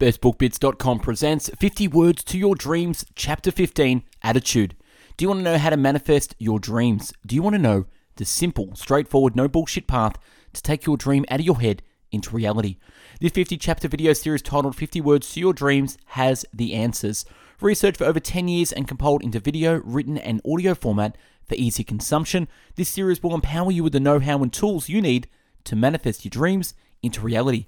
BestBookBits.com presents 50 Words to Your Dreams, Chapter 15 Attitude. Do you want to know how to manifest your dreams? Do you want to know the simple, straightforward, no bullshit path to take your dream out of your head into reality? This 50 chapter video series titled 50 Words to Your Dreams has the answers. Researched for over 10 years and compiled into video, written, and audio format for easy consumption, this series will empower you with the know how and tools you need to manifest your dreams into reality.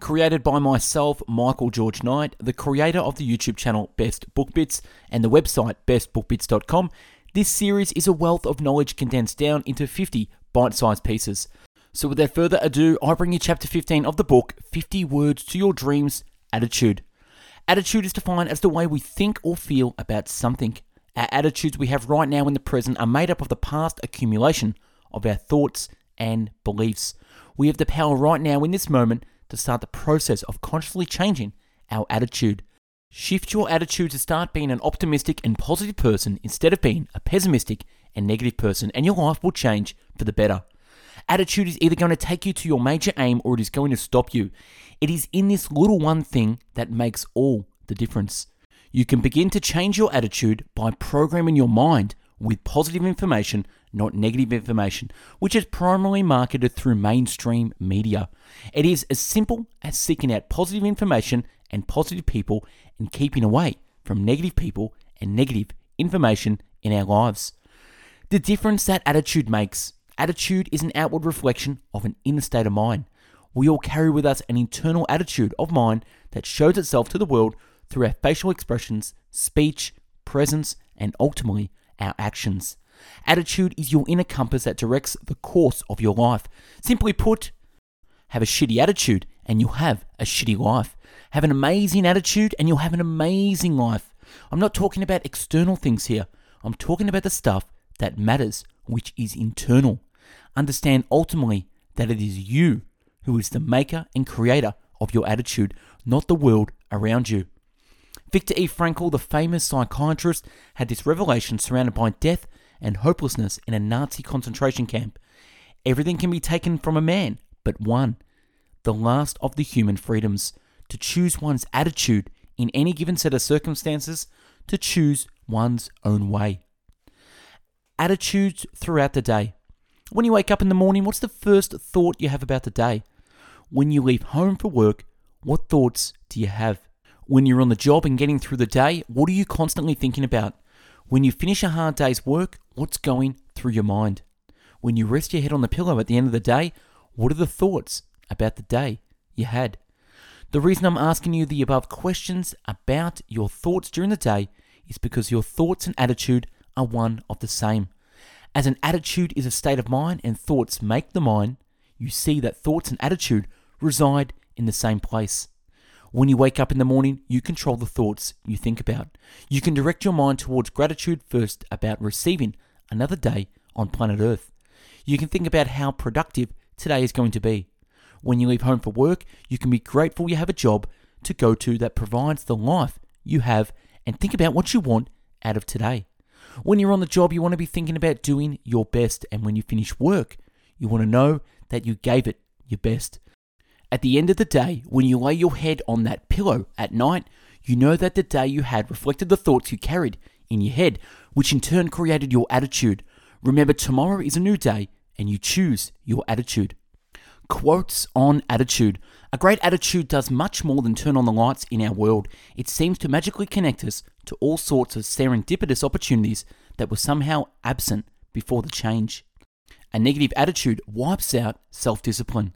Created by myself, Michael George Knight, the creator of the YouTube channel Best Book Bits and the website bestbookbits.com, this series is a wealth of knowledge condensed down into 50 bite sized pieces. So, without further ado, I bring you chapter 15 of the book 50 Words to Your Dreams Attitude. Attitude is defined as the way we think or feel about something. Our attitudes we have right now in the present are made up of the past accumulation of our thoughts and beliefs. We have the power right now in this moment to start the process of consciously changing our attitude. Shift your attitude to start being an optimistic and positive person instead of being a pessimistic and negative person, and your life will change for the better. Attitude is either going to take you to your major aim or it is going to stop you. It is in this little one thing that makes all the difference. You can begin to change your attitude by programming your mind with positive information, not negative information, which is primarily marketed through mainstream media. It is as simple as seeking out positive information and positive people and keeping away from negative people and negative information in our lives. The difference that attitude makes attitude is an outward reflection of an inner state of mind. We all carry with us an internal attitude of mind that shows itself to the world through our facial expressions, speech, presence, and ultimately our actions. Attitude is your inner compass that directs the course of your life. Simply put, have a shitty attitude and you'll have a shitty life. Have an amazing attitude and you'll have an amazing life. I'm not talking about external things here. I'm talking about the stuff that matters, which is internal. Understand ultimately that it is you who is the maker and creator of your attitude, not the world around you. Viktor E. Frankl, the famous psychiatrist, had this revelation surrounded by death and hopelessness in a Nazi concentration camp. Everything can be taken from a man, but one, the last of the human freedoms, to choose one's attitude in any given set of circumstances, to choose one's own way. Attitudes throughout the day. When you wake up in the morning, what's the first thought you have about the day? When you leave home for work, what thoughts do you have? When you're on the job and getting through the day, what are you constantly thinking about? When you finish a hard day's work, what's going through your mind? When you rest your head on the pillow at the end of the day, what are the thoughts about the day you had? The reason I'm asking you the above questions about your thoughts during the day is because your thoughts and attitude are one of the same. As an attitude is a state of mind and thoughts make the mind, you see that thoughts and attitude reside in the same place. When you wake up in the morning, you control the thoughts you think about. You can direct your mind towards gratitude first about receiving another day on planet Earth. You can think about how productive today is going to be. When you leave home for work, you can be grateful you have a job to go to that provides the life you have and think about what you want out of today. When you're on the job, you want to be thinking about doing your best, and when you finish work, you want to know that you gave it your best. At the end of the day, when you lay your head on that pillow at night, you know that the day you had reflected the thoughts you carried in your head, which in turn created your attitude. Remember, tomorrow is a new day, and you choose your attitude. Quotes on attitude. A great attitude does much more than turn on the lights in our world. It seems to magically connect us to all sorts of serendipitous opportunities that were somehow absent before the change. A negative attitude wipes out self discipline.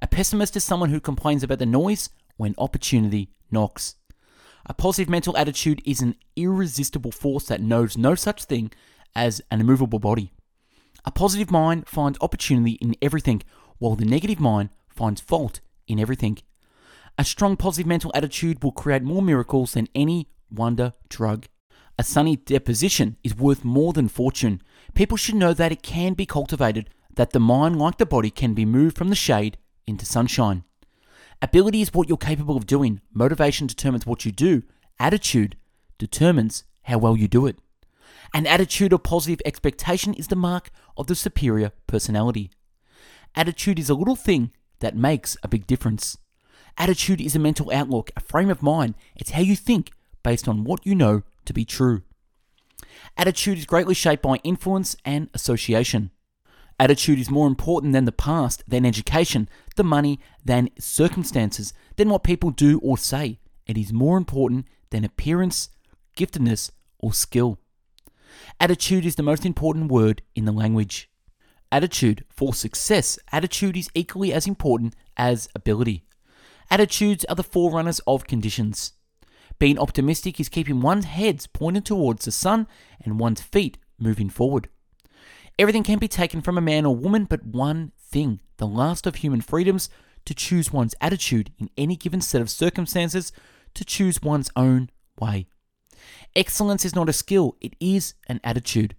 A pessimist is someone who complains about the noise when opportunity knocks. A positive mental attitude is an irresistible force that knows no such thing as an immovable body. A positive mind finds opportunity in everything, while the negative mind finds fault in everything. A strong positive mental attitude will create more miracles than any wonder drug. A sunny deposition is worth more than fortune. People should know that it can be cultivated, that the mind, like the body, can be moved from the shade into sunshine. Ability is what you're capable of doing. Motivation determines what you do. Attitude determines how well you do it. An attitude of positive expectation is the mark of the superior personality. Attitude is a little thing that makes a big difference. Attitude is a mental outlook, a frame of mind. It's how you think based on what you know to be true. Attitude is greatly shaped by influence and association. Attitude is more important than the past, than education, the money, than circumstances, than what people do or say. It is more important than appearance, giftedness, or skill. Attitude is the most important word in the language. Attitude for success. Attitude is equally as important as ability. Attitudes are the forerunners of conditions. Being optimistic is keeping one's heads pointed towards the sun and one's feet moving forward. Everything can be taken from a man or woman, but one thing, the last of human freedoms, to choose one's attitude in any given set of circumstances, to choose one's own way. Excellence is not a skill, it is an attitude.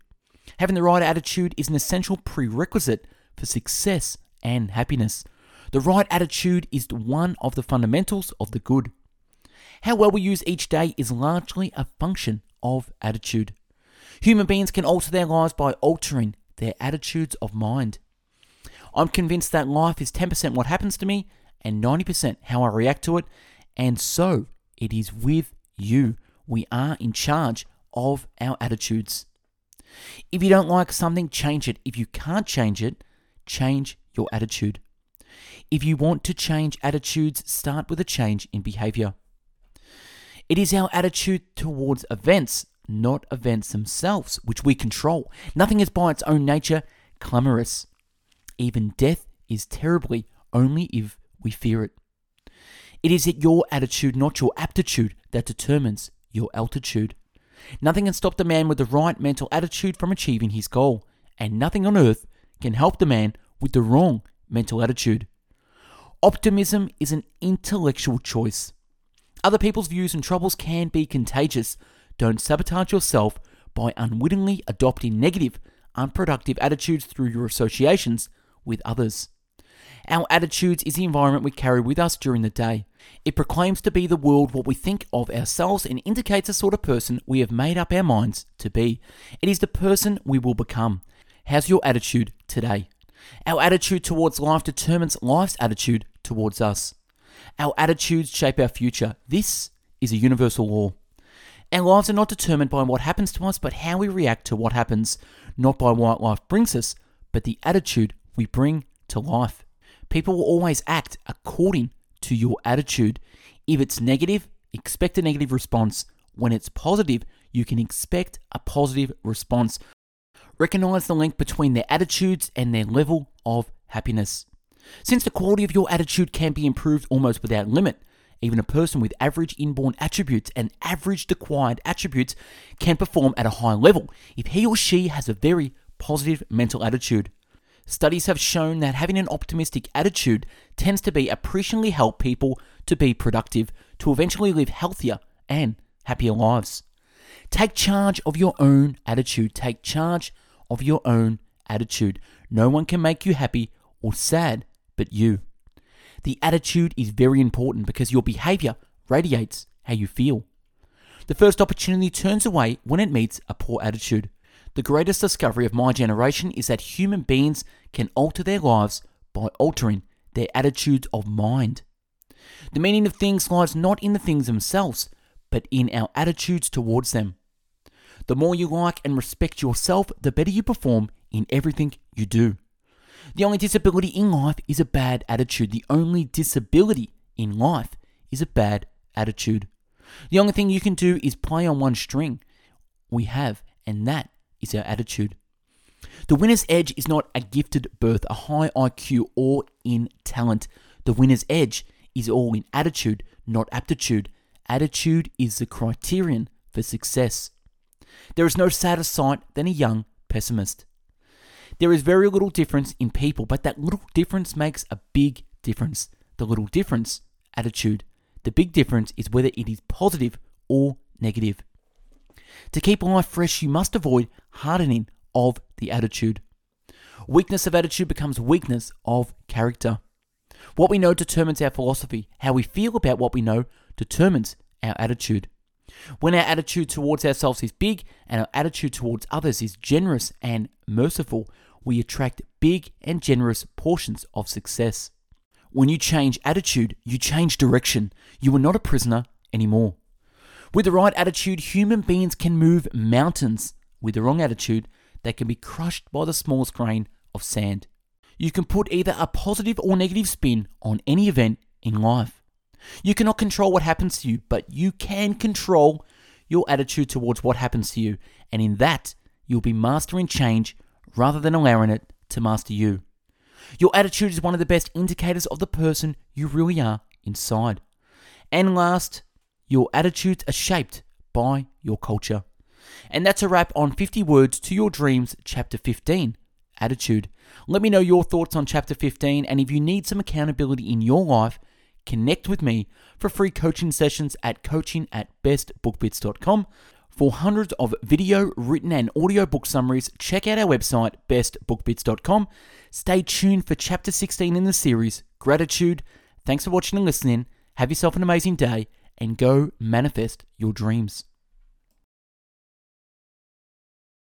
Having the right attitude is an essential prerequisite for success and happiness. The right attitude is one of the fundamentals of the good. How well we use each day is largely a function of attitude. Human beings can alter their lives by altering their attitudes of mind. I'm convinced that life is 10% what happens to me and 90% how I react to it, and so it is with you. We are in charge of our attitudes. If you don't like something, change it. If you can't change it, change your attitude. If you want to change attitudes, start with a change in behavior. It is our attitude towards events, not events themselves, which we control. Nothing is by its own nature clamorous. Even death is terribly only if we fear it. It is your attitude, not your aptitude, that determines your altitude. Nothing can stop the man with the right mental attitude from achieving his goal, and nothing on earth can help the man with the wrong mental attitude. Optimism is an intellectual choice. Other people's views and troubles can be contagious. Don't sabotage yourself by unwittingly adopting negative, unproductive attitudes through your associations with others. Our attitudes is the environment we carry with us during the day. It proclaims to be the world what we think of ourselves and indicates the sort of person we have made up our minds to be. It is the person we will become. How's your attitude today? Our attitude towards life determines life's attitude towards us. Our attitudes shape our future. This is a universal law. Our lives are not determined by what happens to us, but how we react to what happens, not by what life brings us, but the attitude we bring to life. People will always act according to your attitude. If it's negative, expect a negative response. When it's positive, you can expect a positive response. Recognize the link between their attitudes and their level of happiness. Since the quality of your attitude can be improved almost without limit, even a person with average inborn attributes and average acquired attributes can perform at a high level if he or she has a very positive mental attitude. Studies have shown that having an optimistic attitude tends to be appreciably help people to be productive, to eventually live healthier and happier lives. Take charge of your own attitude. Take charge of your own attitude. No one can make you happy or sad but you. The attitude is very important because your behavior radiates how you feel. The first opportunity turns away when it meets a poor attitude. The greatest discovery of my generation is that human beings can alter their lives by altering their attitudes of mind. The meaning of things lies not in the things themselves, but in our attitudes towards them. The more you like and respect yourself, the better you perform in everything you do. The only disability in life is a bad attitude. The only disability in life is a bad attitude. The only thing you can do is play on one string we have, and that is our attitude. The winner's edge is not a gifted birth, a high IQ, or in talent. The winner's edge is all in attitude, not aptitude. Attitude is the criterion for success. There is no sadder sight than a young pessimist. There is very little difference in people, but that little difference makes a big difference. The little difference, attitude. The big difference is whether it is positive or negative. To keep life fresh, you must avoid hardening of the attitude. Weakness of attitude becomes weakness of character. What we know determines our philosophy. How we feel about what we know determines our attitude. When our attitude towards ourselves is big and our attitude towards others is generous and merciful, we attract big and generous portions of success. When you change attitude, you change direction. You are not a prisoner anymore. With the right attitude, human beings can move mountains. With the wrong attitude, they can be crushed by the smallest grain of sand. You can put either a positive or negative spin on any event in life. You cannot control what happens to you, but you can control your attitude towards what happens to you, and in that, you'll be mastering change rather than allowing it to master you. Your attitude is one of the best indicators of the person you really are inside. And last, your attitudes are shaped by your culture. And that's a wrap on 50 Words to Your Dreams, Chapter 15 Attitude. Let me know your thoughts on Chapter 15, and if you need some accountability in your life, connect with me for free coaching sessions at coaching at bestbookbits.com. For hundreds of video, written, and audio book summaries, check out our website, bestbookbits.com. Stay tuned for Chapter 16 in the series, Gratitude. Thanks for watching and listening. Have yourself an amazing day and go manifest your dreams.